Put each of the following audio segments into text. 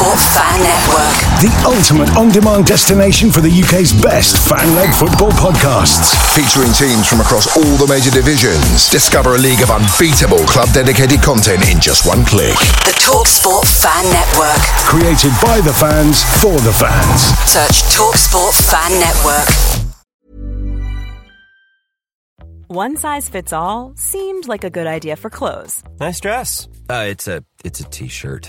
Talksport Fan Network. The ultimate on demand destination for the UK's best fan led football podcasts. Featuring teams from across all the major divisions. Discover a league of unbeatable club dedicated content in just one click. The Talksport Fan Network. Created by the fans for the fans. Search Talksport Fan Network. One size fits all seemed like a good idea for clothes Nice dress. Uh, it's a it's a t-shirt.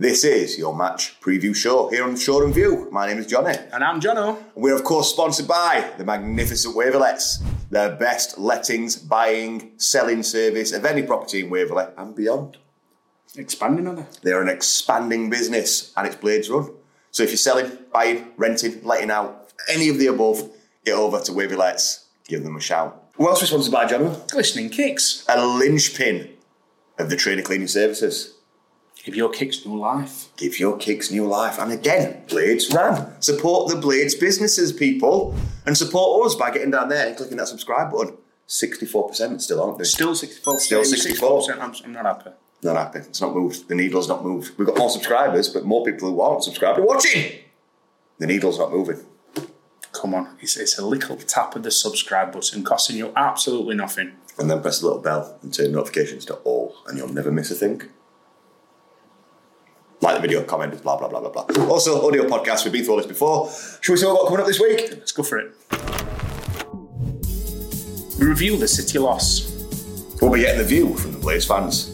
This is your match preview show here on Shoreham View. My name is Jonny. And I'm Jonno. We're of course sponsored by the magnificent Waverlets, the best lettings, buying, selling service of any property in Waverley and beyond. Expanding on it. They're an expanding business and it's Blades Run. So if you're selling, buying, renting, letting out, any of the above, get over to Waverlets, give them a shout. Who else is sponsored by, Jonno? Glistening kicks. A linchpin of the trainer cleaning services. Give your kicks new life. Give your kicks new life. And again, Blades Ran. Support the Blades businesses, people. And support us by getting down there and clicking that subscribe button. 64% still, aren't they? Still 64. Still 64. percent I'm, I'm not happy. Not happy. It's not moved. The needle's not moved. We've got more subscribers, but more people who aren't subscribed are watching. The needle's not moving. Come on. It's, it's a little tap of the subscribe button costing you absolutely nothing. And then press the little bell and turn notifications to all, and you'll never miss a thing. Like the video, comment, blah, blah, blah, blah, blah. Also, audio podcast. We've been through all this before. Should we see what we've got coming up this week? Let's go for it. We review the City loss. We'll be getting the view from the Blades fans.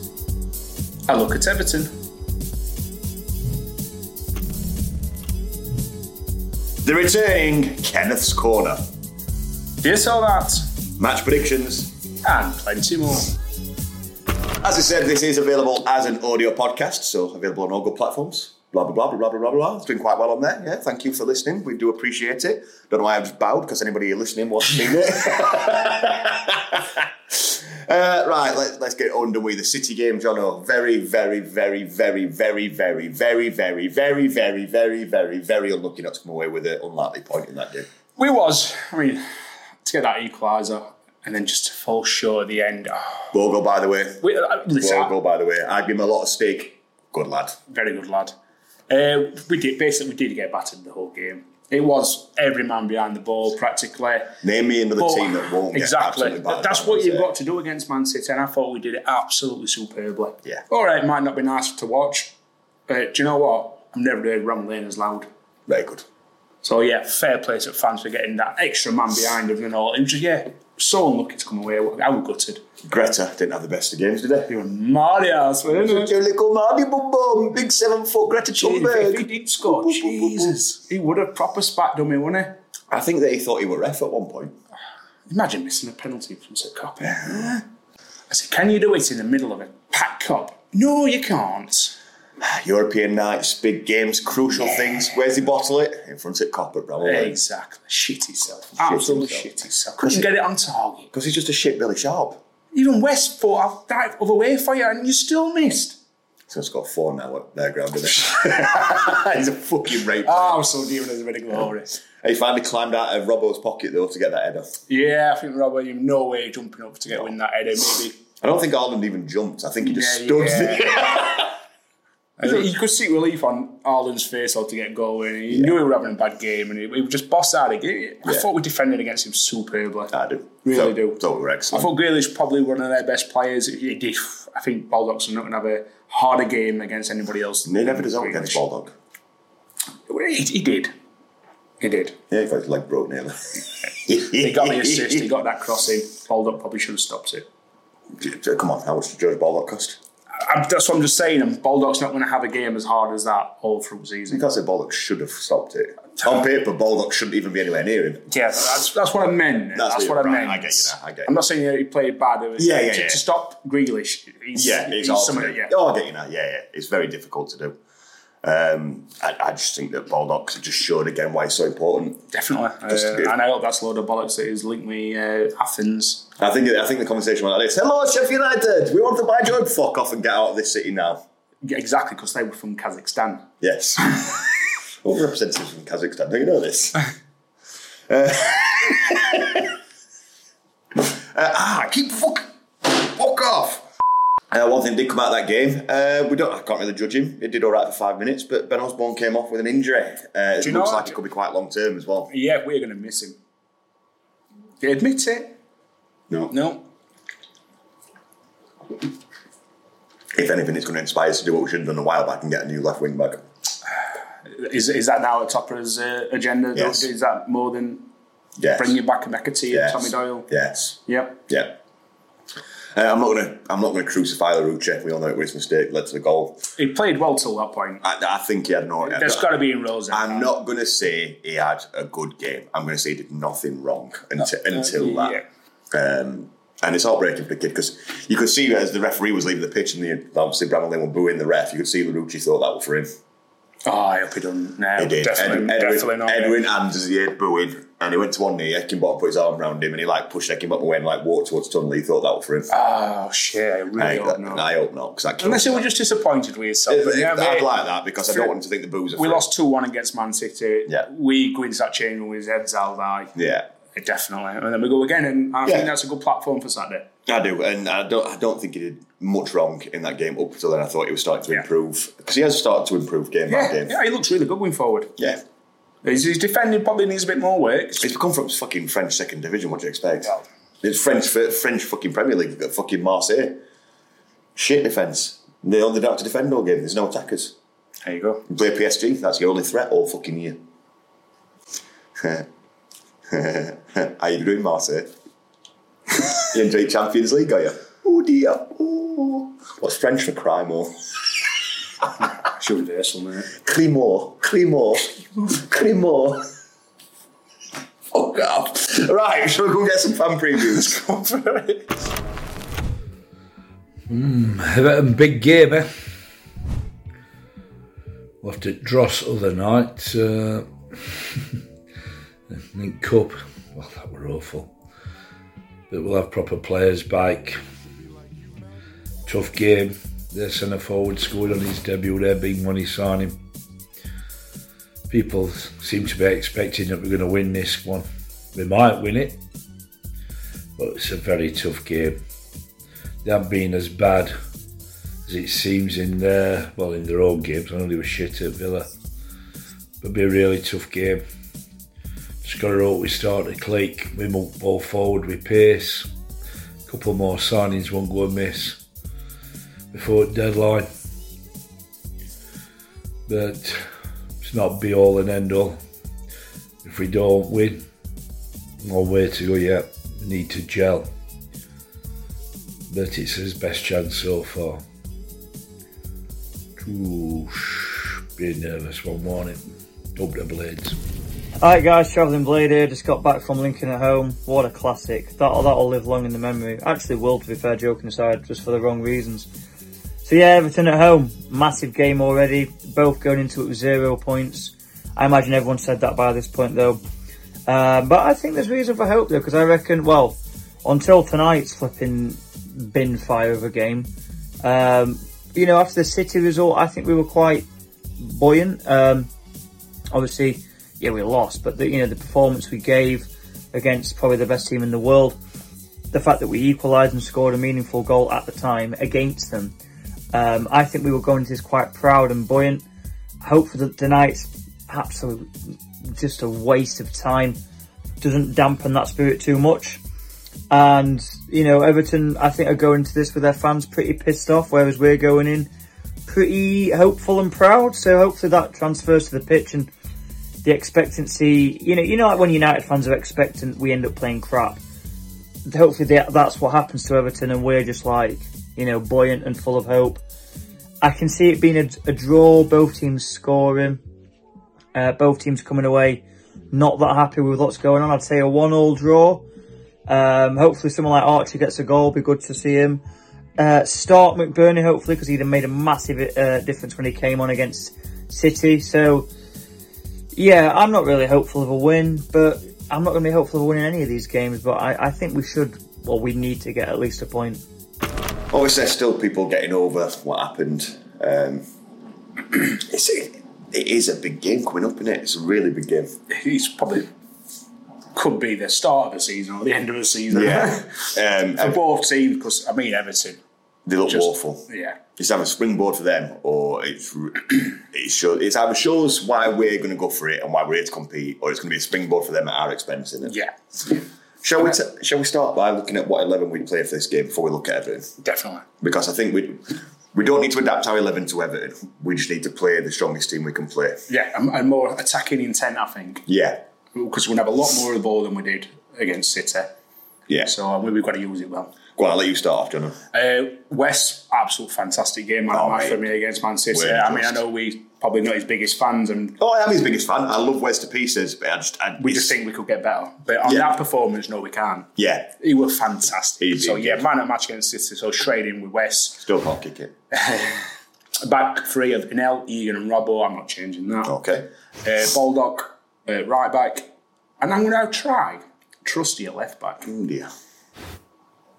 I look at Everton. The returning Kenneth's Corner. This or that. Match predictions. And plenty more. As I said, this is available as an audio podcast, so available on all good platforms. Blah, blah, blah, blah, blah, blah, blah. It's doing quite well on there. Yeah, thank you for listening. We do appreciate it. Don't know why I've just bowed, because anybody listening wants to see it. uh, right, let, let's get with the City game, Jonno. Very, very, very, very, very, very, very, very, very, very, very, very, very unlucky not to come away with an unlikely point in that game. We was. I mean, to get that equaliser and then just to fall short at the end. Oh, Bogo, by the way. we, uh, listen, Bogo, by the way. I give him a lot of stake. Good lad. very good lad. Uh, we did basically we did get battered the whole game. It was every man behind the ball practically. Name me another But- team that won't exactly. get absolutely battered That's what you've got to do against Man City, and I thought we did it absolutely superbly. Yeah. All right, it might not be nice to watch, but do you know what? I've never heard Bramall Lane as loud. Very good. So yeah, fair play to fans for getting that extra man behind them and all. It was just yeah, so unlucky to come away. I was gutted. Greta didn't have the best of games, did he? You're Marius, wasn't it? Your little Mardy Bum Bum, big seven foot Greta If he Thunberg. did score, Jesus, he would have proper spat dummy, wouldn't he? I think that he thought he were ref at one point. Imagine missing a penalty from St. Cop. I said, can you do it in the middle of a packed cup? No, you can't. European nights, big games, crucial things. Where's he bottle it? In front of Kop at Bramall Lane. Exactly. Shit himself. Absolutely himself. shit himself. Couldn't get it on target. Because he's just a shit Billy Sharp. Even Wes thought I'll dive other way for you and you still missed. So it's got four now at their ground, isn't he? he's a fucking rape. Oh, so dear as a bit of glory. He finally climbed out of Robbo's pocket though to get that header. Yeah, I think Rob Williams no way jumping up to get win that header. Maybe I don't think Haaland even jumped. I think he just Yeah, stood yeah. there. I think you could see relief on Haaland's face how to get going. He knew he was having a bad game and he, he just bossed out of the game. I Yeah. thought we defended against him superbly. I do. Really so, do. So we were I thought Grealish probably one of their best players. He did. I think Baldock's not going to have a harder game against anybody else. He never does out against Baldock. he, he did. He did. Yeah, he got his leg broke nearly. He got the assist. He got that crossing. Baldock probably should have stopped it. Come on, how much did George Baldock cost? I, that's what I'm just saying. And Baldock's not going to have a game as hard as that all through the season. You can't say Baldock should have stopped it. On paper, Baldock shouldn't even be anywhere near him. Yeah, that's, that's what I meant. That's That's, it, what I meant. I get you now, I get you. I'm not saying he played bad. It was, Yeah, yeah, to, yeah. to stop Grealish. He's, Yeah, it's he's hard to somebody- do. yeah. Oh, I get you now. Yeah, yeah. It's very difficult to do. Um, I, I just think that Baldock's just showed again why it's so important. Definitely. Uh, and I hope that's a load of bollocks that is linked me uh, Athens. I think I think the conversation went like this: Hello, Sheffield United. We want to buy Joe. Fuck off and get out of this city now. Yeah, exactly, because they were from Kazakhstan. Yes. All representatives from Kazakhstan. Do you know this? uh, uh, ah, keep fuck, fuck off. Uh, one thing did come out of that game. Uh, we don't. I can't really judge him. It did all right for five minutes, but Ben Osborn came off with an injury. Uh, it Do know looks like it could be quite long term as well. Yeah, we're going to miss him. Do you admit it? No. No. If anything, it's going to inspire us to do what we should have done a while back and get a new left wing back. Is, is that now at top of his uh, agenda? Yes. Is that more than Yes. bringing back a McAtee yes. and Tommy Doyle? Yes. Yep. Yeah. Uh, I'm not gonna. I'm not gonna crucify Larouci. We all know it was his mistake led to the goal. He played well till that point. I, I think he had no. Idea. There's got to be in there. I'm not gonna say he had a good game. I'm gonna say he did nothing wrong until, until that. Um, and it's heartbreaking for the kid because you could see as the referee was leaving the pitch and the, obviously Bramall Lane were booing the ref. You could see Larouci thought that was for him. Oh, I hope he done. No, He did. definitely, Ed- Edwin, definitely not. Edwin Anders he had booing, and he went to one knee. Heckingbottom put his arm around him, and he like pushed Heckingbottom away and like walked towards tunnel. He thought that was for him. Oh shit! I really I, hope not. I hope not because that kills Unless were just disappointed with yourself. But yeah, I'd like that because I don't want him to think the booze are we lost two one against Man City. Yeah. we go into that change room with his heads held high. Yeah, Definitely, and then we go again, and I Yeah. think that's a good platform for Saturday. I do, and I don't. I don't think he did much wrong in that game up until then. I thought he was starting to Yeah. improve because he has started to improve game by game. yeah, he looks really good going forward. Yeah. His, his defending probably needs a bit more work. He's come from fucking French second division. What do you expect? Yeah. It's French French fucking Premier League. You've got fucking Marseille. Shit defence. They only don't have to defend all game. There's no attackers. There you go. You play PSG. That's your only threat all fucking year. How you doing, Marseille? you enjoy Champions League, are you? Oh dear. Oh. What's French for crime or? It's universal, mate. Climor. Climor. Climor. Oh god. Right, shall we go and get some fan previews? Come on, Fred. Hmm, Everton big game, eh? Left at Dross other night. Uh, I think Cup. Well, that were awful. But we'll have proper players back. Tough game. Their centre forward scored on his debut there, he signed him. People seem to be expecting that we're going to win this one. We might win it, but it's a very tough game they haven't been as bad as it seems in their well in their own games. I know they were shit at Villa, but be a really tough game. Just got to hope we start to click. We move ball forward with pace. A couple more signings won't go amiss before deadline. But it's not be all and end all. If we don't win, no way to go yet. We need to gel but it's his best chance so far. Ooh, be nervous one morning. Up the blades. Alright guys, Travelling Blade here, just got back from Lincoln at home. What a classic. That'll, that'll live long in the memory. Actually will, to be fair, joking aside, just for the wrong reasons. So yeah, Everton at home. Massive game already. Both going into it with zero points. I imagine everyone said that by this point though. Uh, but I think there's reason for hope though, because I reckon, well, until tonight's flipping bin fire of a game, um, you know, after the City result, I think we were quite buoyant. Um, obviously, yeah, we lost, but the, you know the performance we gave against probably the best team in the world, the fact that we equalised and scored a meaningful goal at the time against them, um, I think we were going into this quite proud and buoyant. Hope for the, tonight's absolute just a waste of time. Doesn't dampen that spirit too much. And, you know, Everton, I think, are going into this with their fans pretty pissed off, whereas we're going in pretty hopeful and proud. So hopefully that transfers to the pitch and the expectancy. You know, you know, like when United fans are expectant, we end up playing crap. Hopefully, that's what happens to Everton, and we're just like you know buoyant and full of hope. I can see it being a, a draw, both teams scoring, uh, both teams coming away not that happy with what's going on. I'd say a one-all draw. Um, hopefully, someone like Archer gets a goal. Be good to see him. Uh, start McBurnie hopefully because he'd made a massive uh, difference when he came on against City. So, yeah, I'm not really hopeful of a win, but I'm not going to be hopeful of winning any of these games. But I, I think we should, well, we need to get at least a point. Obviously, there's still people getting over what happened. Um, it's, it, it is a big game coming up, isn't it? It's a really big game. It's probably could be the start of the season or the end of the season. Yeah. Um, for both teams, because I mean Everton, they look Just- awful. yeah. It's either a springboard for them, or it's it shows it's either shows why we're going to go for it and why we're here to compete, or it's going to be a springboard for them at our expense. Isn't it? Yeah, Shall we? T- shall we start by looking at what eleven we play for this game before we look at Everton? definitely. Because I think we we don't need to adapt our eleven to Everton. We just need to play the strongest team we can play. Yeah, and, and more attacking intent, I think, Yeah, because we're gonna have a lot more of the ball than we did against City. yeah. So we've got to use it well. Go on, I'll let you start off, John. Uh, Wes, absolute fantastic game, man Oh, for me against Man City. I mean, I know we probably not his biggest fans, and Oh, I am his biggest fan. I love Wes to pieces, but I just I, we just think we could get better. But on Yeah. that performance, no, we can't. yeah, He was fantastic. He- so yeah, man at match against City. So trading with Wes, still can't kick it. back three of Anel, Egan, and Robbo. I'm not changing that. Okay, Uh, Baldock, uh, right back, and I'm going to try Trusty at left back. oh dear.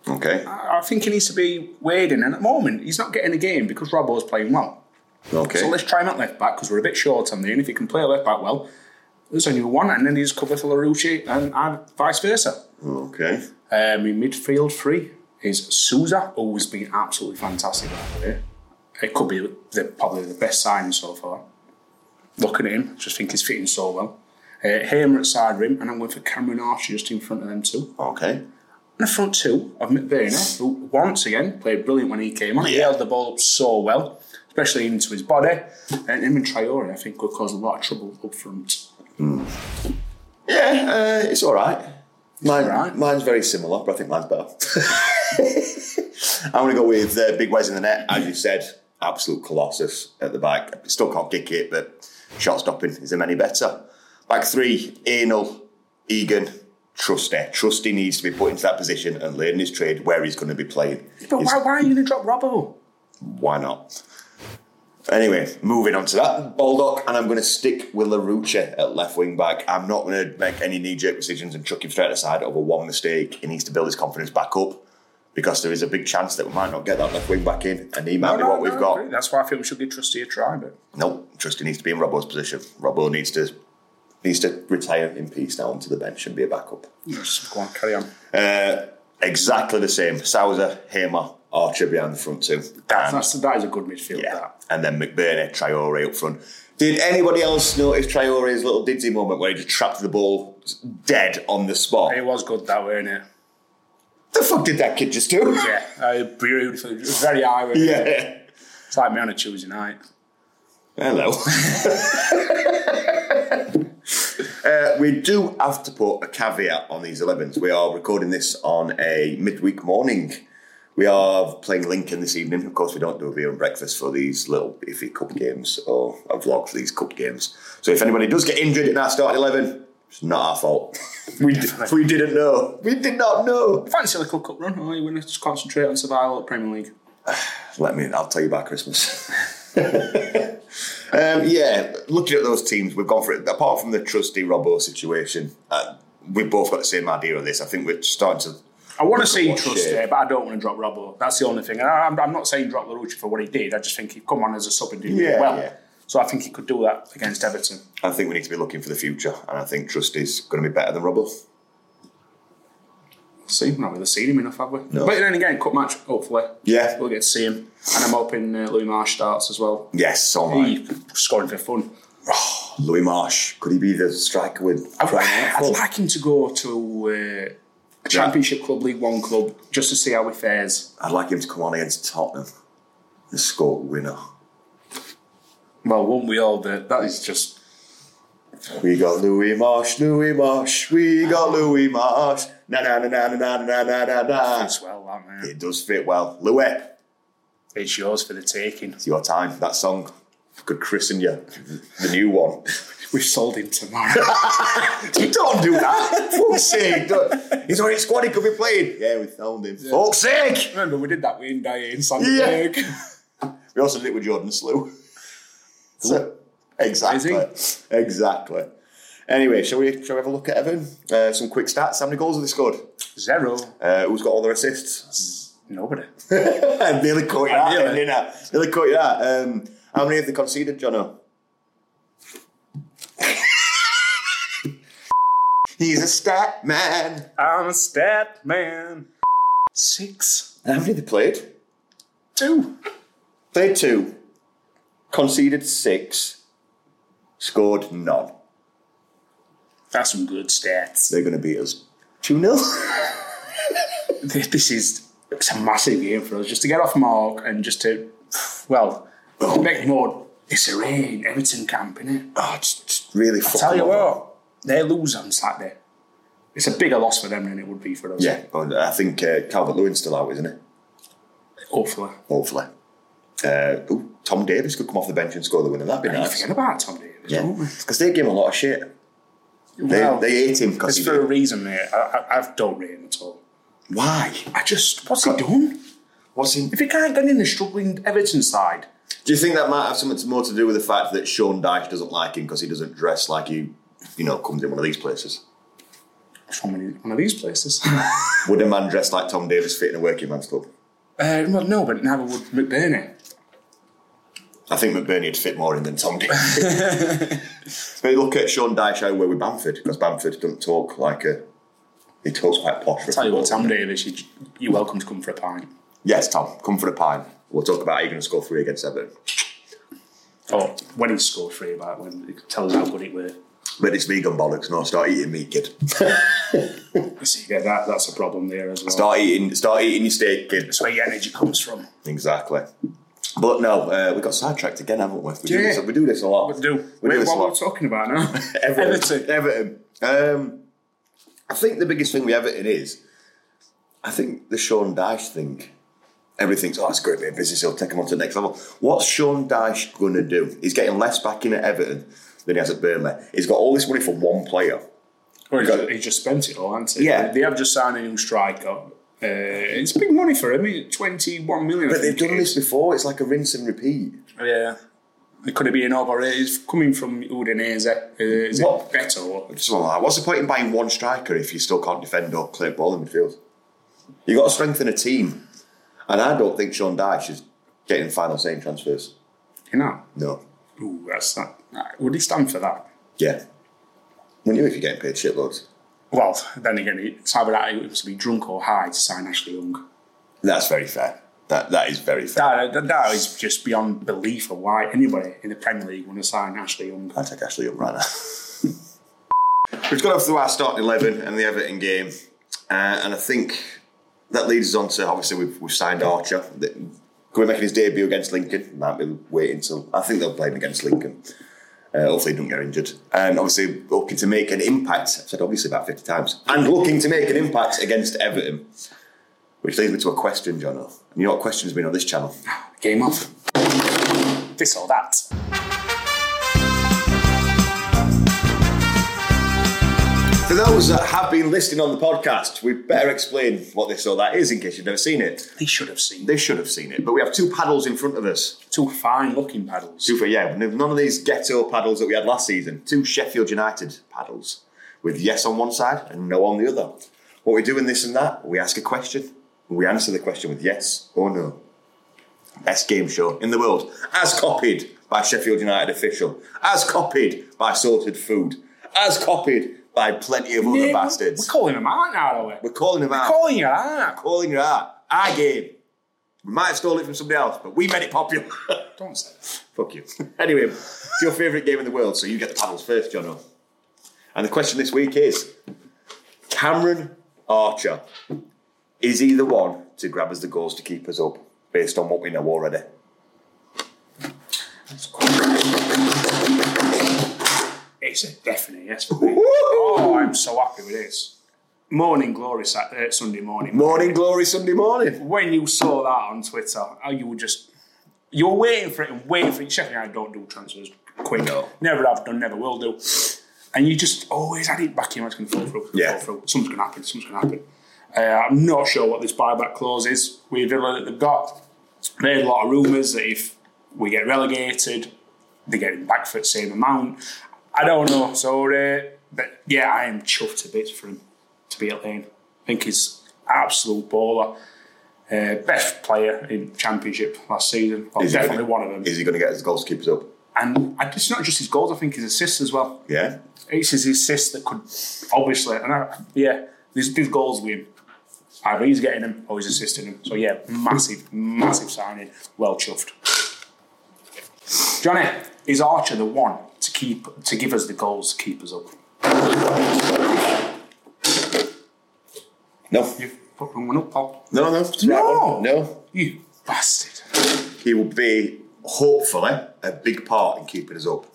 Okay, I I think he needs to be wading, and at the moment he's not getting a game because Robbo's playing well. Okay. So let's try him at left back because we're a bit short on there, and if he can play left back well, there's only one, and then he's cover for Larouci and, and vice versa. Okay. Um, in midfield three is Souza, who's been absolutely fantastic by the way. It could be the, probably the best signing so far. Looking at him, just think he's fitting so well. Uh, Hamer at side rim, and I'm going for Cameron Archer just in front of them two. Okay. And the front two of McBurnie, who once again played brilliant when he came on. He held the ball up so well, especially into his body. And him and Traore, I think, could cause a lot of trouble up front. Yeah, uh, it's all right. Mine, right. Mine's very similar, but I think mine's better. I'm going to go with uh, Big Wes in the net, as you said. Absolute colossus at the back. Still can't kick it, but shot stopping is him any better. Back three, Anel, Egan, Trusty. Trusty needs to be put into that position and learn his trade where he's going to be playing. But why, why are you going to drop Robbo? why not? Anyway, moving on to that. Baldock, and I'm going to stick with Larouci at left wing back. I'm not going to make any knee jerk decisions and chuck him straight aside over one mistake. He needs to build his confidence back up because there is a big chance that we might not get that left wing back in, and he might be what we've I got. That's why I think we should give Trusty a try. But No, Trusty needs to be in Robbo's position. Robbo needs to needs to retire in peace now onto the bench and be a backup. Yes, go on, carry on. Uh, exactly the same. Souza, Hamer, Archer behind the front two. That's, that's, that is a good midfield. Yeah. And then McBurnie, Traore up front. Did anybody else notice Traore's little ditsy moment where he just trapped the ball dead on the spot? It was good that way, innit? The fuck did that kid just do? Yeah, uh, beautiful. It was very Irish. Yeah. It's like me on a Tuesday night. Hello. Uh, we do have to put a caveat on these 11s. We are recording this on a midweek morning. We are playing Lincoln this evening. Of course, we don't do a beer and breakfast for these little iffy cup games or a vlog for these cup games. So if anybody does get injured in our starting 11, it's not our fault. we, d- we didn't know. We did not know. Fancy a little cup run, or you want to just concentrate on survival at Premier League? Let me, I'll tell you about Christmas. um, yeah, looking at those teams, we've gone for it. Apart from the trusty Robbo situation, uh, we've both got the same idea of this. I think we're starting to. I want to say see what but I don't want to drop Robbo. That's the only thing. And I'm, I'm not saying drop Larouci for what he did. I just think he'd come on as a sub and do Yeah, well. yeah. So I think he could do that against Everton. I think we need to be looking for the future, and I think Trust is going to be better than Robbo. See. We've not really seen him enough, have we? No. But then again, cup match, hopefully. Yeah. We'll get to see him. And I'm hoping uh, Louis Marsh starts as well. Yes, so am I. Scoring for fun. Louis Marsh, could he be the striker with I'd, crying out I'd for? like him to go to uh, a Championship club, League One club, just to see how he fares. I'd like him to come on against Tottenham and score a winner. Well, won't we all? That that is just We got Louis Marsh, Louis Marsh, we got Louis Marsh. Na na na na na na na na na. Fits well, that man. It does fit well. Louis, It's yours for the taking. it's your time. That song could christen you. The new one. We've sold him tomorrow. Don't do that. Fuck's sake. Don't. He's already squad, he could be playing. Yeah, we found him. Fuck's sake. Remember, we did that with India in Sandberg. We also did it with Jordan Slew. So, exactly. Exactly. Anyway, shall we, shall we have a look at Evan? Uh, some quick stats. How many goals have they scored? Zero. Uh, who's got all their assists? Nobody. Nearly caught you out, Nearly. didn't I? Nearly caught you out. Um, how many have they conceded, Jonno? He's a stat man. I'm a stat man. Six. How many they played? Two. Played two, conceded six, scored none. That's some good stats. They're going to beat us 2 0. This this is it's a massive game for us just to get off mark and just to, well, make more disarray rain, Everton camp, innit? Oh, it's, it's really I tell you over. what, they lose on Saturday. It's a bigger loss for them than it would be for us. Yeah, but I think uh, Calvert Lewin's still out, isn't it? Hopefully. Hopefully. Uh, ooh, Tom Davies could come off the bench and score the winner. That'd be You nice. forget about Tom Davies, Yeah, because they gave him a lot of shit. They, Well, they hate him because It's for a reason, mate. I, I, I don't rate him at all. Why? I just, what's he done? What's he? If he can't get in the struggling Everton side, Do you think that might have something more to do with the fact that Sean Dyche doesn't like him because he doesn't dress like he, you know, comes in one of these places? from one of- these places. Would a man dressed like Tom Davies fit in a working man's club? uh, well, no, but neither would McBurnie. I think McBurnie would fit more in than Tom Davies. but look at Sean Dyche out where with Bamford because Bamford doesn't talk like a. He talks quite posh. a Tell you what. Tom Davies, you, you're welcome to come for a pint. Yes, Tom, come for a pint. We'll talk about how you're going to score three against Everton. Or when he scored three, about when he tell us how good it were. But it's vegan bollocks. No, start eating meat, kid. You see, yeah, that, that's a problem there as well. Start eating. Start eating your steak, kid. That's where your energy comes from. Exactly. But no, uh, we got sidetracked again, haven't we? We do, this, we do this a lot. We do. We do Wait, a what lot. we talking about now? Everton. Everton. Um, I think the biggest thing with Everton is, I think the Sean Dyche thing. Everything's, oh, it's a great bit of business, he'll take him on to the next level. What's Sean Dyche going to do? He's getting less back in at Everton than he has at Burnley. He's got all this money for one player. Or he, Got- just, he just spent it all, hasn't he? Yeah. They have just signed a new striker. Uh, it's big money for him. 21 million. But they've done this before, it's like a rinse and repeat. Yeah. It could have been overrated. He's coming from Udinese. Uh, is What? it like. What's the point in buying one striker if you still can't defend or clear ball in midfield? You've got to strengthen a team. And I don't think Sean Dyche is getting final say in transfers. You know? No. Ooh, that's not. Would he stand for that? Yeah. Wouldn't you if you're getting paid shitloads? Well, then again, it's either that he must be drunk or high to sign Ashley Young. That's very fair. That That is very fair. That, that, that is just beyond belief of why anybody in the Premier League want to sign Ashley Young. I'll take Ashley up right now. We've got off through our starting 11 and the Everton game. Uh, and I think that leads us on to obviously we've, we've signed Archer. Be making his debut against Lincoln. Might be waiting till I think they'll play him against Lincoln. Uh, hopefully, he don't get injured. And obviously, looking to make an impact. I've said obviously about 50 times. And looking to make an impact against Everton. Which leads me to a question, John. And you know what question's been on this channel? Game off. This or that. For those that have been listening on the podcast, we better explain what this or that is in case you've never seen it. They should have seen. They should have seen it, but we have two paddles in front of us. Two fine looking paddles. Two for yeah, none of these ghetto paddles that we had last season. Two Sheffield United paddles with yes on one side and no on the other. What we do in this and that, we ask a question, we answer the question with yes or no. Best game show in the world, as copied by Sheffield United official, as copied by Sorted Food, as copied by plenty of other Yeah, bastards. Eh? We're calling them out now, are we? We're calling them out. calling you out. calling it out. Our game. We might have stolen it from somebody else, but we made it popular. Don't say that. Fuck you. Anyway, it's your favourite game in the world, so you get the paddles first, Jonno. And the question this week is Cameron Archer, is he the one to grab us the goals to keep us up, based on what we know already? It's a yes for me. oh, I'm so happy with this. Morning glory Sat- uh, Sunday morning. Morning glory Sunday morning. When you saw that on Twitter, how you were just you were waiting for it and waiting for it. Sheffield United don't do transfers quick. No. Never have done, never will do. And you just always had it back in. It's going to fall through. Yeah. Fall through. Something's going to happen. Something's going to happen. Uh, I'm not sure what this buyback clause is with Villa that they've got. There's a lot of rumours that if we get relegated, they get it back for the same amount. I don't know. So, uh, but yeah, I am chuffed to bits for him to be at Lane. I think he's absolute baller. Uh, best player in Championship last season. Well, definitely gonna- one of them. Is he going to get his goals keepers up? And it's not just his goals, I think his assists as well. Yeah. It's his assists that could, obviously, and I, yeah, these there's goals with him. Either he's getting them or he's assisting them. So yeah, massive, massive signing. Well chuffed. Johnny, is Archer the one keep to give us the goals to keep us up? No. You've put one up, Paul. No, no. it's the right No. No. You bastard. He will be, hopefully, a big part in keeping us up.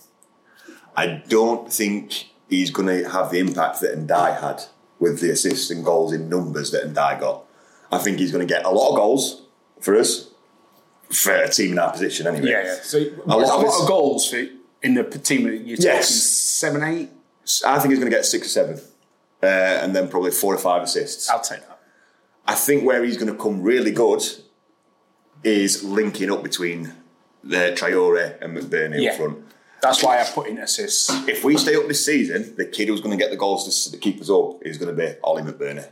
I don't think he's going to have the impact that Ndiaye had with the assists and goals in numbers that Ndiaye got. I think he's going to get a lot of goals for us, for a team in our position anyway. Yeah, yeah. So A a lot lot, of a lot of goals for in the team that you're Yes. seven, eight. I think he's going to get six or seven, uh, and then probably four or five assists. I'll take that. I think where he's going to come really good is linking up between the Traore and McBurnie Yeah. up front. That's why I put in assists. If we stay up this season, the kid who's going to get the goals to, to keep us up is going to be Ollie McBurnie,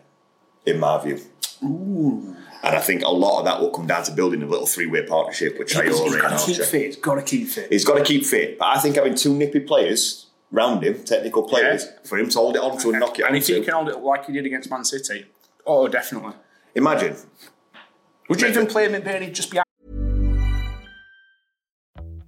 in my view. And I think a lot of that will come down to building a little three-way partnership with He's, Traore he's and got to keep fit. He's got to keep fit. He's got to keep fit, but I think having two nippy players round him, technical players, for him to hold it on to and knock it and on if he can hold it like he did against Man City, oh, definitely. Imagine. Would you even play McBurnie just behind?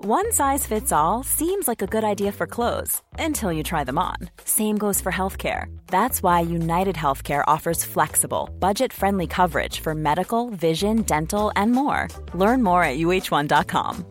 One size fits all seems like a good idea for clothes until you try them on. Same goes for healthcare. That's why United Healthcare offers flexible, budget friendly coverage for medical, vision, dental, and more. Learn more at uh1.com.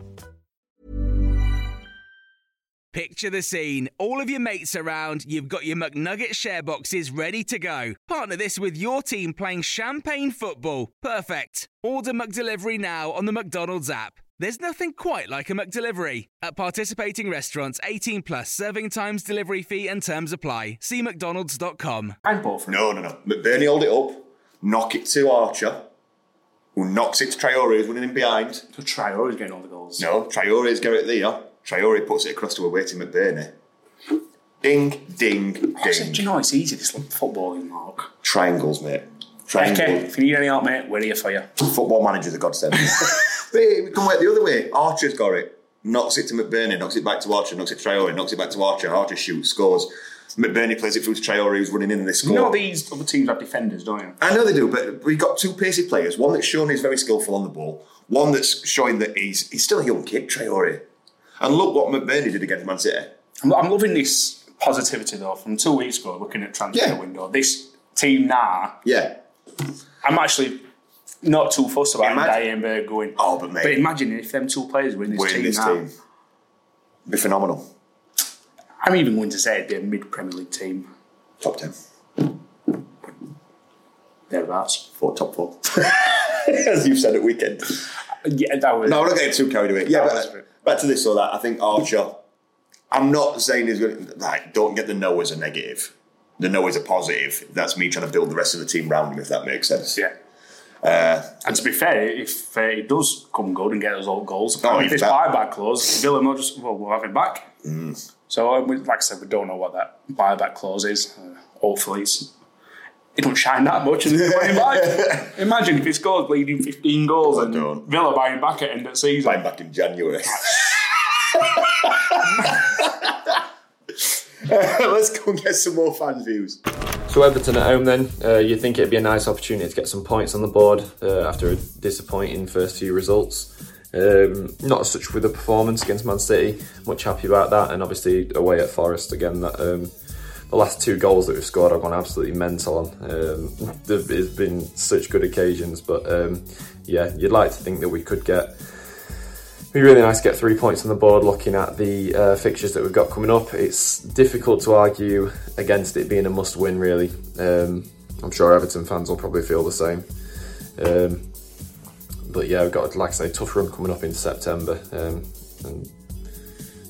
Picture the scene. All of your mates around, you've got your McNugget share boxes ready to go. Partner this with your team playing champagne football. Perfect. Order McDelivery now on the McDonald's app. There's nothing quite like a McDelivery. At participating restaurants, 18 plus serving times, delivery fee, and terms apply. See McDonald's.com. both. No, no, no. McBurnie hold it up, knock it to Archer, who knocks it to Traore, who's running in behind. So Traore's getting all the goals. No, Traore's got it there. Traore puts it across to a waiting McBurnie. Ding, ding, I said, ding. do you know it's easy this footballing mark? Triangles, mate. Okay, Triangles. if you need any help, mate, we're here for you. Football manager's a godsend. but we can work the other way. Archer's got it. Knocks it to McBurnie, knocks it back to Archer, knocks it to Traore, knocks it back to Archer. Archer shoots, scores. McBurnie plays it through to Traore, who's running in and they score. You know these other teams have defenders, don't you? I know they do, but we've got two pacey players. One that's shown he's very skillful on the ball. One that's showing that he's he's still a young kid, Traore. And look what McBurnie did against Man City. I'm, I'm loving this positivity though. From two weeks ago, looking at transfer Yeah. window, this team now, Yeah. I'm actually not too fussed about Imagine- Dianberg going. Oh, but mate, But imagine if them two players were in this team this now. team. Be phenomenal. I'm even going to say it'd be a mid Premier League team. Top ten. Thereabouts. Four, top four. As you've said at weekend. Yeah, that was. No, we're not getting too carried away. Yeah, That was- but back to this or that. I think Archer. I'm not saying he's going to like. Don't get the no as a negative. The no is a positive. That's me trying to build the rest of the team round him. If that makes sense. Yeah. Uh, And to be fair, if uh, he does come good and get those old goals, Oh, if this back. buyback clause, Villa will just well, we'll have him back. Mm. So, uh, we- like I said, we don't know what that buyback clause is. Uh, hopefully, it's, it don't shine that much and they buy him back. Imagine if he scores leading 15 goals and don't. Villa buy him back at end of season. Buying back in January. Let's go and get some more fan views. So Everton at home then, uh, you think it'd be a nice opportunity to get some points on the board uh, after a disappointing first few results. Um, not as such with the performance against Man City, much happy about that, and obviously away at Forest again. That um, the last two goals that we've scored, I've gone absolutely mental on. Um, there's been such good occasions, but um, yeah, you'd like to think that we could get be really nice to get three points on the board looking at the uh, fixtures that we've got coming up. It's difficult to argue against it being a must win, really. Um, I'm sure Everton fans will probably feel the same. Um, but yeah, we've got, like I say, tough run coming up in September. Um, and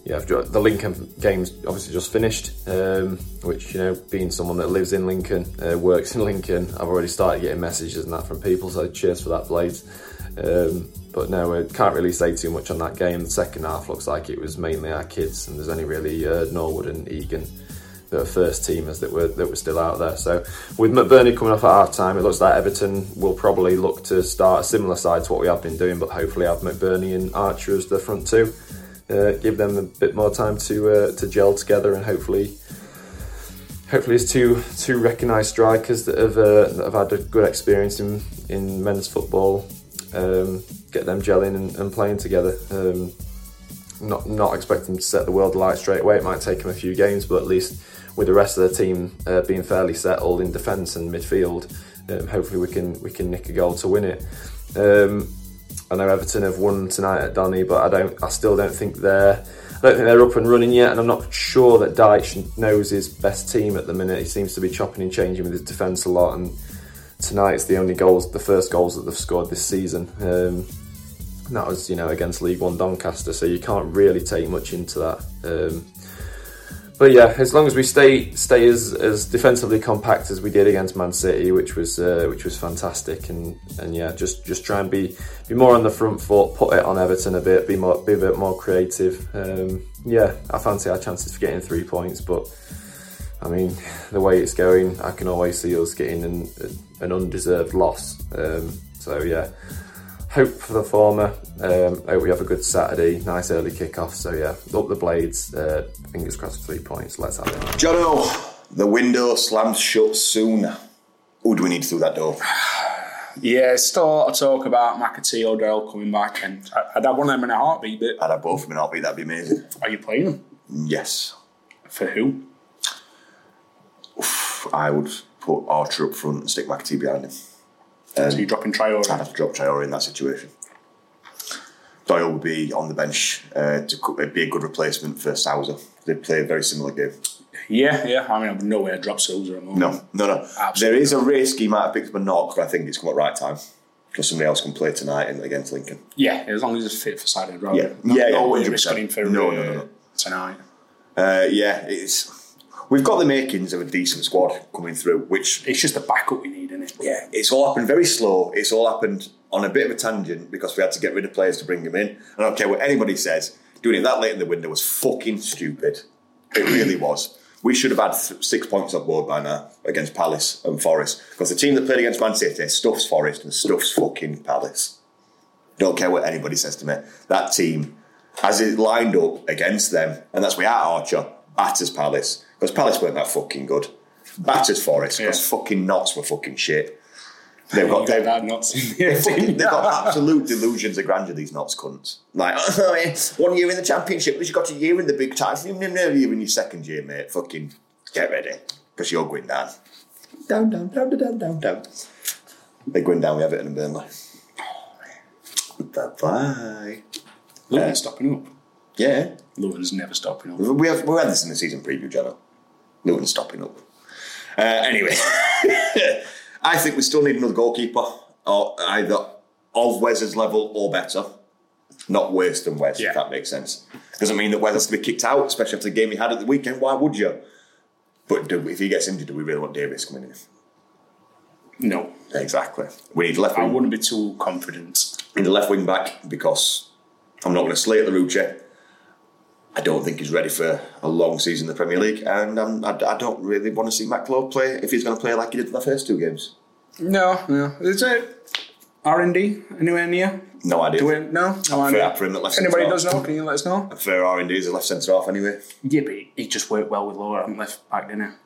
yeah, the Lincoln game's obviously just finished, um, which, you know, being someone that lives in Lincoln, uh, works in Lincoln, I've already started getting messages and that from people, so cheers for that, Blades. Um, but no, I can't really say too much on that game. The second half looks like it was mainly our kids, and there's only really uh, Norwood and Egan that are first teamers that were that were still out there. So with McBurnie coming off at half time, it looks like Everton will probably look to start a similar side to what we have been doing, but hopefully have McBurnie and Archer as the front two. Uh, give them a bit more time to uh, to gel together and hopefully hopefully it's two two recognised strikers that have uh, that have had a good experience in in men's football. Um, get them gelling and, and playing together. Um, not not expecting to set the world alight straight away. It might take them a few games, but at least with the rest of the team uh, being fairly settled in defence and midfield, um, hopefully we can we can nick a goal to win it. Um, I know Everton have won tonight at Donny, but I don't. I still don't think they're. I don't think they're up and running yet, and I'm not sure that Dyche knows his best team at the minute. He seems to be chopping and changing with his defence a lot, and tonight's the only goals, the first goals that they've scored this season. Um, and that was, you know, against League One Doncaster, so you can't really take much into that. Um, but yeah, as long as we stay stay as, as defensively compact as we did against Man City, which was uh, which was fantastic, and and yeah, just just try and be be more on the front foot, put it on Everton a bit, be more be a bit more creative. Um, yeah, I fancy our chances for getting three points, but I mean, the way it's going, I can always see us getting an, an undeserved loss. Um, so yeah, hope for the former. Um, hope we have a good Saturday, nice early kick-off. So yeah, up the blades. Uh, fingers crossed for three points. Let's have it. Jonno, the window slams shut soon. Who do we need through that door? Yeah, still a lot of talk about McAtee Odell coming back, and I- I'd have one of them in a heartbeat. But I'd have both of them in a heartbeat. That'd be amazing. Are you playing them? Yes. For who? I would put Archer up front and stick McAtee behind him. Um, so you're dropping Traore? I'd have to drop Traore in that situation. Doyle would be on the bench uh, to be a good replacement for Souza. They'd play a very similar game. Yeah, yeah. I mean, I've no way I'd drop Souza at the moment. No, no, no. There is a risk he might have picked up a knock, but I think it's come at right time because somebody else can play tonight in, against Lincoln. Yeah, as long as it's fit for the road. Yeah. no, Yeah, yeah, no 100%. risking him for No, uh, no, no, no. tonight. Uh, yeah, it's we've got the makings of a decent squad coming through, which it's just the backup we need, Yeah, it's all happened very slow. It's all happened on a bit of a tangent because we had to get rid of players to bring them in. I don't care what anybody says. Doing it that late in the window was fucking stupid. It really was. We should have had th- six points on board by now against Palace and Forest because the team that played against Man City stuffs Forest and stuffs fucking Palace. Don't care what anybody says to me. That team, as it lined up against them, and that's without Archer, batters Palace because Palace weren't that fucking good. Batters Forest because fucking Knots were fucking shit. They've got They've had nuts the they've, fucking- they've got absolute delusions of grandeur. These Knots cunts. Like oh, yeah, one year in the championship, but you got a year in the big time. You never year in your second year, mate. Fucking get ready because you're going down. Down, down, down, down, down, down. They're going down with Everton and Burnley. Bye bye. Luton's uh, stopping up. Yeah. Luton's never stopping up. We have we had this in the season preview, Jonno. Luton stopping up. Uh, anyway, I think we still need another goalkeeper, or either of Wes's level or better. Not worse than Wes, if that makes sense. Doesn't mean that Wes has to be kicked out, especially after the game he had at the weekend. Why would you? But do, if he gets injured, do we really want Davies coming in? No. Exactly. We need left I wouldn't be too confident. in the left wing back because I'm not going to slate the Ruche. I don't think he's ready for a long season in the Premier League, and um, I, I don't really want to see Matt Clough play if he's going to play like he did in the first two games. No, no. Is it R and D anywhere near? No idea. Do we, no, no Fair idea. for him at left anybody does know, can you let us know? Fair R and D is a left centre half anyway. Yeah, but he just worked well with Lowe and left back, didn't he?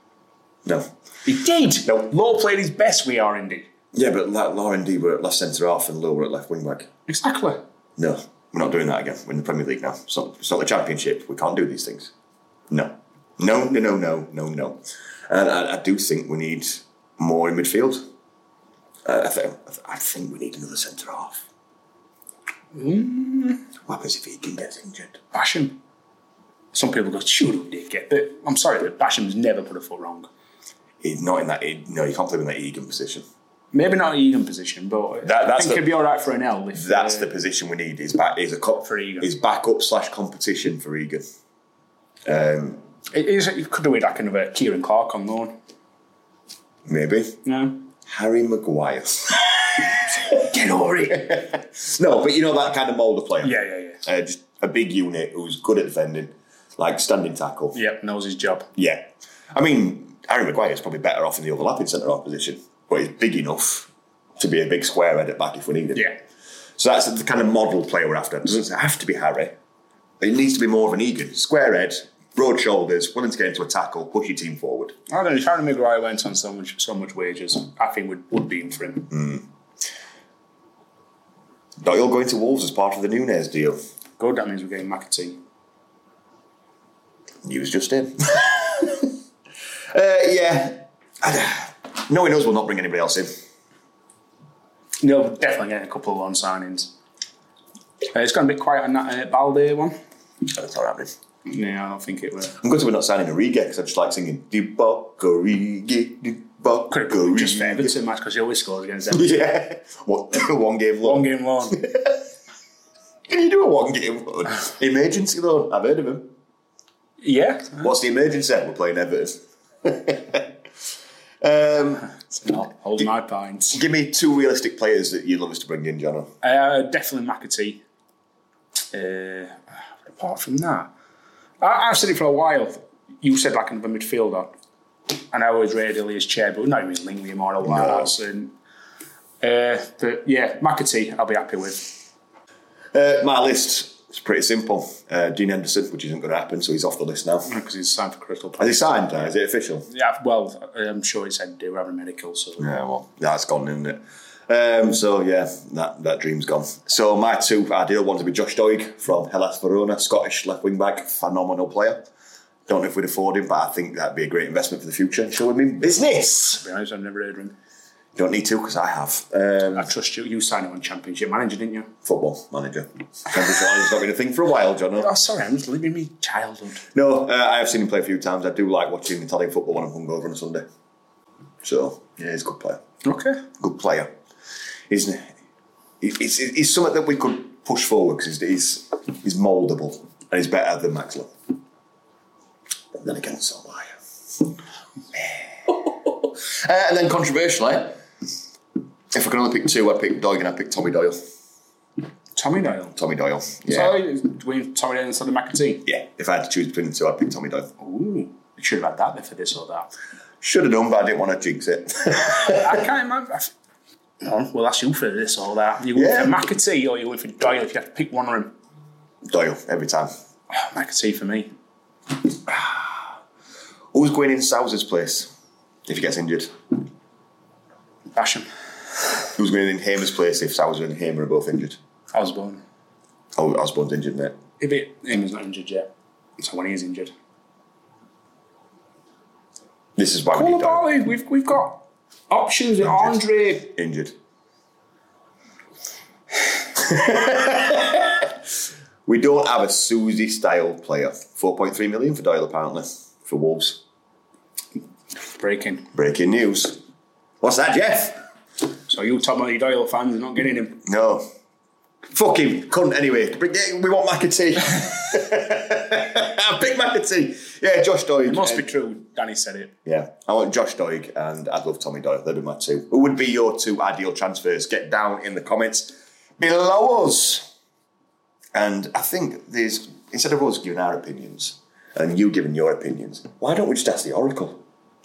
No. he? He did. No. Lowe played his best with R and D. Yeah, but like R and D were at left centre half and Lowe were at left wing back. Exactly. No, we're not doing that again. We're in the Premier League now. It's not, it's not the Championship. We can't do these things. No. No, no, no, no, no, no. And I, I do think we need more in midfield. Uh, I, think, I think we need another centre half. Mm, What happens if Egan gets injured? Basham. Some people go, shoot up, dickhead. But I'm sorry, but Basham's never put a foot wrong. He's not in that. He, no, you can't play him in that Egan position. Maybe not Egan position, but That- I think the- he'd be all right for an L. If, That's uh, the position we need. Is back. Is a cop For Egan. Is backup slash competition for Egan. Um, It, is, it could do with like another Ciaran Clark on loan. maybe No. Harry Maguire. Get over it. no, but you know that kind of mould of player. Yeah, yeah, yeah. Uh, just a big unit who's good at defending, like standing tackle. Yep, knows his job. Yeah. I mean, Harry Maguire is probably better off in the overlapping centre half position, but he's big enough to be a big square head at back if we need him. Yeah. So that's the kind of model player we're after. It doesn't have to be Harry. It needs to be more of an Egan. Square head, broad shoulders, willing to get into a tackle, push your team forward. I don't know. If Harry Maguire went on so much so much wages, I think would would be in for him. Mm. Doyle going to Wolves as part of the Nunes deal. Good. That means we're getting McAtee. News just in. uh, yeah. Knowing us will not bring anybody else in. No, definitely getting a couple of loan signings. Uh, it's gone a bit quiet on that uh, Balde one. That's not happening. Yeah, I don't think it will. I'm good to we're not signing Origi because I just like singing Divock Origi, Divock Could have Origi. just for Everton match because he always scores against them. Yeah. What? one game loan. One game loan. Can you do a one game loan? Emergency loan. I've heard of him. yeah. What's the emergency? We're playing Everton. Um, It's not. Hold my pints. give me two realistic players that you'd love us to bring in, Jonno. Uh, definitely McAtee. Uh, apart from that, I, I've said it for a while. You said like another midfielder, and I always rated Ilias Chair, but not even him or all No. that. So, uh, but yeah, McAtee, I'll be happy with. Uh, my list is pretty simple. Uh, Dean Henderson, which isn't going to happen, so he's off the list now. Because he's signed for Crystal Has Palace. he signed? Is it official? Yeah, well, I'm sure he said they were having medical, so Yeah, well, that's gone, isn't it? Um, so yeah, that, that dream's gone. So my two ideal ones would be Josh Doig from Hellas Verona, Scottish left wing back, phenomenal player. Don't know if we'd afford him, but I think that'd be a great investment for the future. Show him mean business. to be honest, I've never heard of him. Don't need to because I have. Um, I trust you. You signed him on Championship Manager, didn't you? football manager. Championship manager's not been a thing for a while, John. Oh, sorry, I'm just living me childhood. No, uh, I have seen him play a few times. I do like watching Italian football when I'm hungover on a Sunday. So yeah, he's a good player. Okay. Good player. He's he's, he's something that we could push forward because he's, he's mouldable and he's better than Max Maxwell. But then again, so am I. uh, and then controversially, if I can only pick two, I'd pick Doig and I'd pick Tommy Doyle. Tommy Doyle. Tommy Doyle. Yeah. Sorry, Tommy Doyle instead of McAtee. Yeah. If I had to choose between the two, I'd pick Tommy Doyle. Ooh, you should have had that there for this or that. Should have done, but I didn't want to jinx it. I can't remember. No, well, that's you for this or that. You going Yeah. for McAtee or you going for Doyle if you have to pick one of them? Doyle, every time. Oh, McAtee for me. Who's going in Souza's place if he gets injured? Basham. Who's going in Hamer's place if Souza and Hamer are both injured? Osborn. Oh, Osborn's injured, mate. If it, Hamer's not injured yet. So when he is injured. This is why we Call need Doyle. We've, we've got options with Andre. Injured. we don't have a Susie style player. 4.3 million for Doyle, apparently, for Wolves. Breaking. Breaking news. What's that, Jeff? So you Tommy Doyle fans are not getting him. No. Fuck him, cunt anyway. We want McAtee. Pick McAtee. Yeah, Josh Doig. It must be true. Danny said it. Yeah, I want Josh Doig and I'd love Tommy Doyle. They'd be my two. Who would be your two ideal transfers? Get down in the comments below us. And I think there's, instead of us giving our opinions and you giving your opinions, why don't we just ask the Oracle?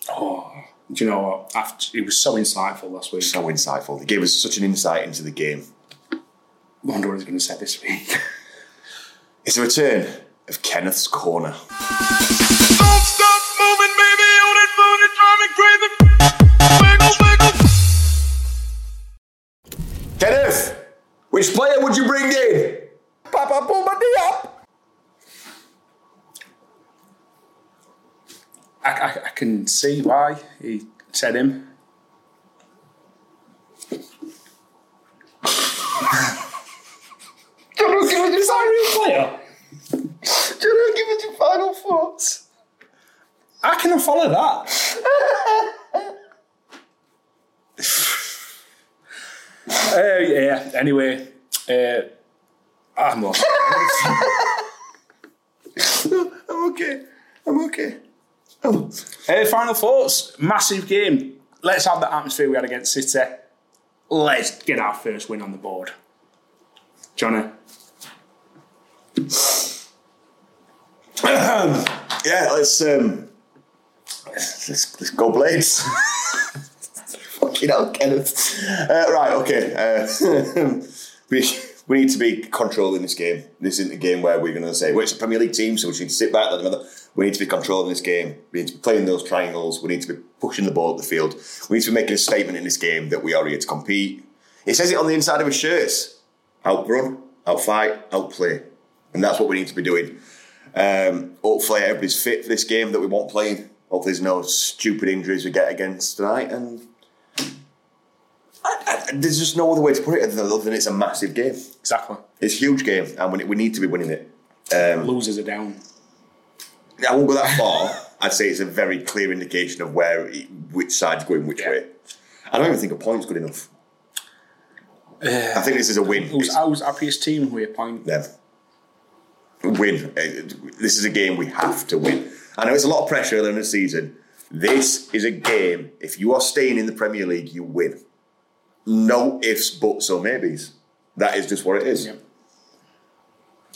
Oh, do you know what? After, it was so insightful last week. So insightful. They gave us such an insight into the game. I wonder what he's going to say this week. It's a return of Kenneth's Corner. Kenneth, which player would you bring in? Papa Puma I, I, I can see why he said him. Do you not give it your real player? Do you not give it your final thoughts? I can follow that. uh, yeah. Anyway, uh, I'm off. I'm okay. I'm okay. Uh, final thoughts. Massive game. Let's have the atmosphere we had against City. Let's get our first win on the board. Jonny. yeah, let's um, let's, let's go Blades. Fucking hell, Kenneth. Uh, right, okay. Uh, we we need to be controlling this game. This isn't a game where we're going to say, well, it's a Premier League team, so we should sit back. We need to be controlling this game. We need to be playing those triangles. We need to be pushing the ball up the field. We need to be making a statement in this game that we are here to compete. It says it on the inside of his shirts: outrun, outfight, outplay, and that's what we need to be doing. Um, hopefully, everybody's fit for this game that we want playing. Hopefully, there's no stupid injuries we get against tonight. And there's just no other way to put it other than it's a massive game. Exactly. It's a huge game, and we, we need to be winning it. Um, Losers are down. I won't go that far. I'd say it's a very clear indication of where which side's going which way. I don't even think a point's good enough. I think this is a win. Who's our happiest team with a point? Them. Win. Uh, This is a game we have to win. I know it's a lot of pressure early in the season. This is a game. If you are staying in the Premier League, you win. No ifs, buts, or maybes. That is just what it is. Yep.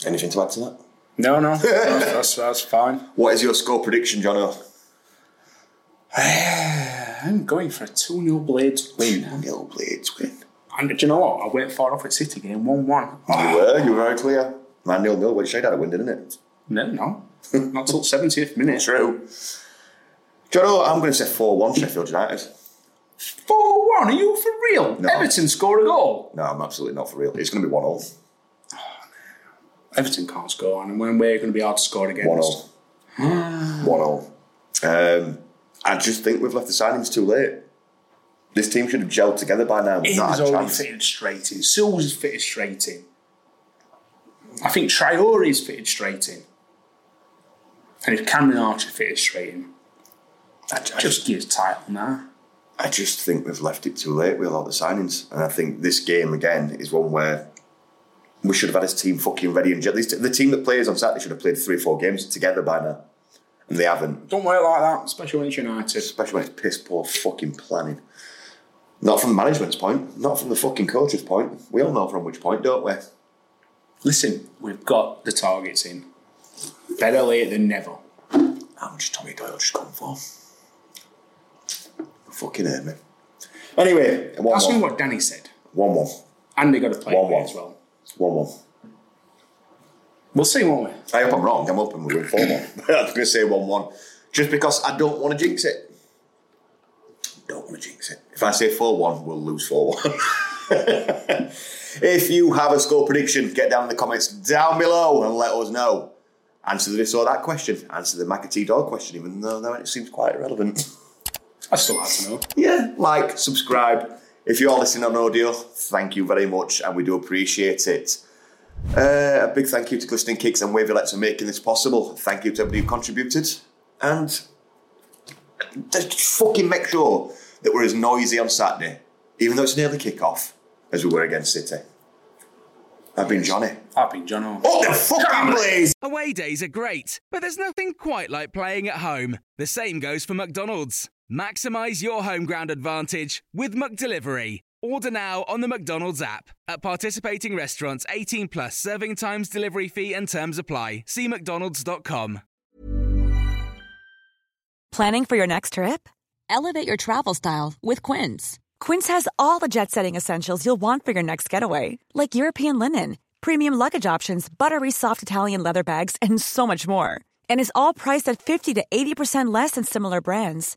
Anything to add to that? No, no. that's, that's, that's fine. What is your score prediction, Jonno? I'm going for a 2 0 Blades win. 2 0 Blades win. And do you know what? I went far off at City game 1 1. You ah. were, you were very clear. Man, nil nil, which shade had a win, didn't it? No, no. Not till 70th minute. True. Do you know what? I'm going to say 4 1 Sheffield United. 4 1? Are you for real? No. Everton scored a goal. No, I'm absolutely not for real. It's going to be 1 0. Everton can't score, and when we're going to be hard to score against. 1 0. 1 0. Um, I just think we've left the signings too late. This team should have gelled together by now. He's not had a already fitted straight in. Sills is fitted straight in. I think Traore is fitted straight in. And if Cameron Archer fitted straight in, that just gives title now. I just think we've left it too late with all the signings. And I think this game, again, is one where we should have had his team fucking ready and jet. The team that plays on Saturday should have played three or four games together by now. And they haven't. Don't work like that, especially when it's United. Especially when it's piss poor fucking planning. Not from the management's point, not from the fucking coach's point. We all know from which point, don't we? Listen, we've got the targets in. Better late than never. How much Tommy Doyle just come for? Fucking hurt me. Anyway, 1 That's 1. what Danny said. 1 1. And they got to play 1 away 1 as well. 1 1. We'll see, won't we? I hope I'm wrong. I'm hoping we're 4 1. I was going to say 1 1. Just because I don't want to jinx it. Don't want to jinx it. If I say 4 1, we'll lose 4 1. if you have a score prediction, get down in the comments down below and let us know. Answer the this or that question. Answer the McAtee dog question, even though no, it seems quite irrelevant. I still like to know. Yeah, like, subscribe. If you are listening on audio, thank you very much, and we do appreciate it. Uh, a big thank you to Glistening Kicks and Wavelets for making this possible. Thank you to everybody who contributed. And just fucking make sure that we're as noisy on Saturday, even though it's nearly kick-off, as we were against City. I've been Jonny. I've been Jonno. What the fucking blaze? Away days are great, but there's nothing quite like playing at home. The same goes for McDonald's. Maximise your home ground advantage with McDelivery. Order now on the McDonald's app. At participating restaurants, 18 plus serving times, delivery fee, and terms apply. See McDonald's.com. Planning for your next trip? Elevate your travel style with Quince. Quince has all the jet setting essentials you'll want for your next getaway, like European linen, premium luggage options, buttery soft Italian leather bags, and so much more. And is all priced at 50 to 80% less than similar brands.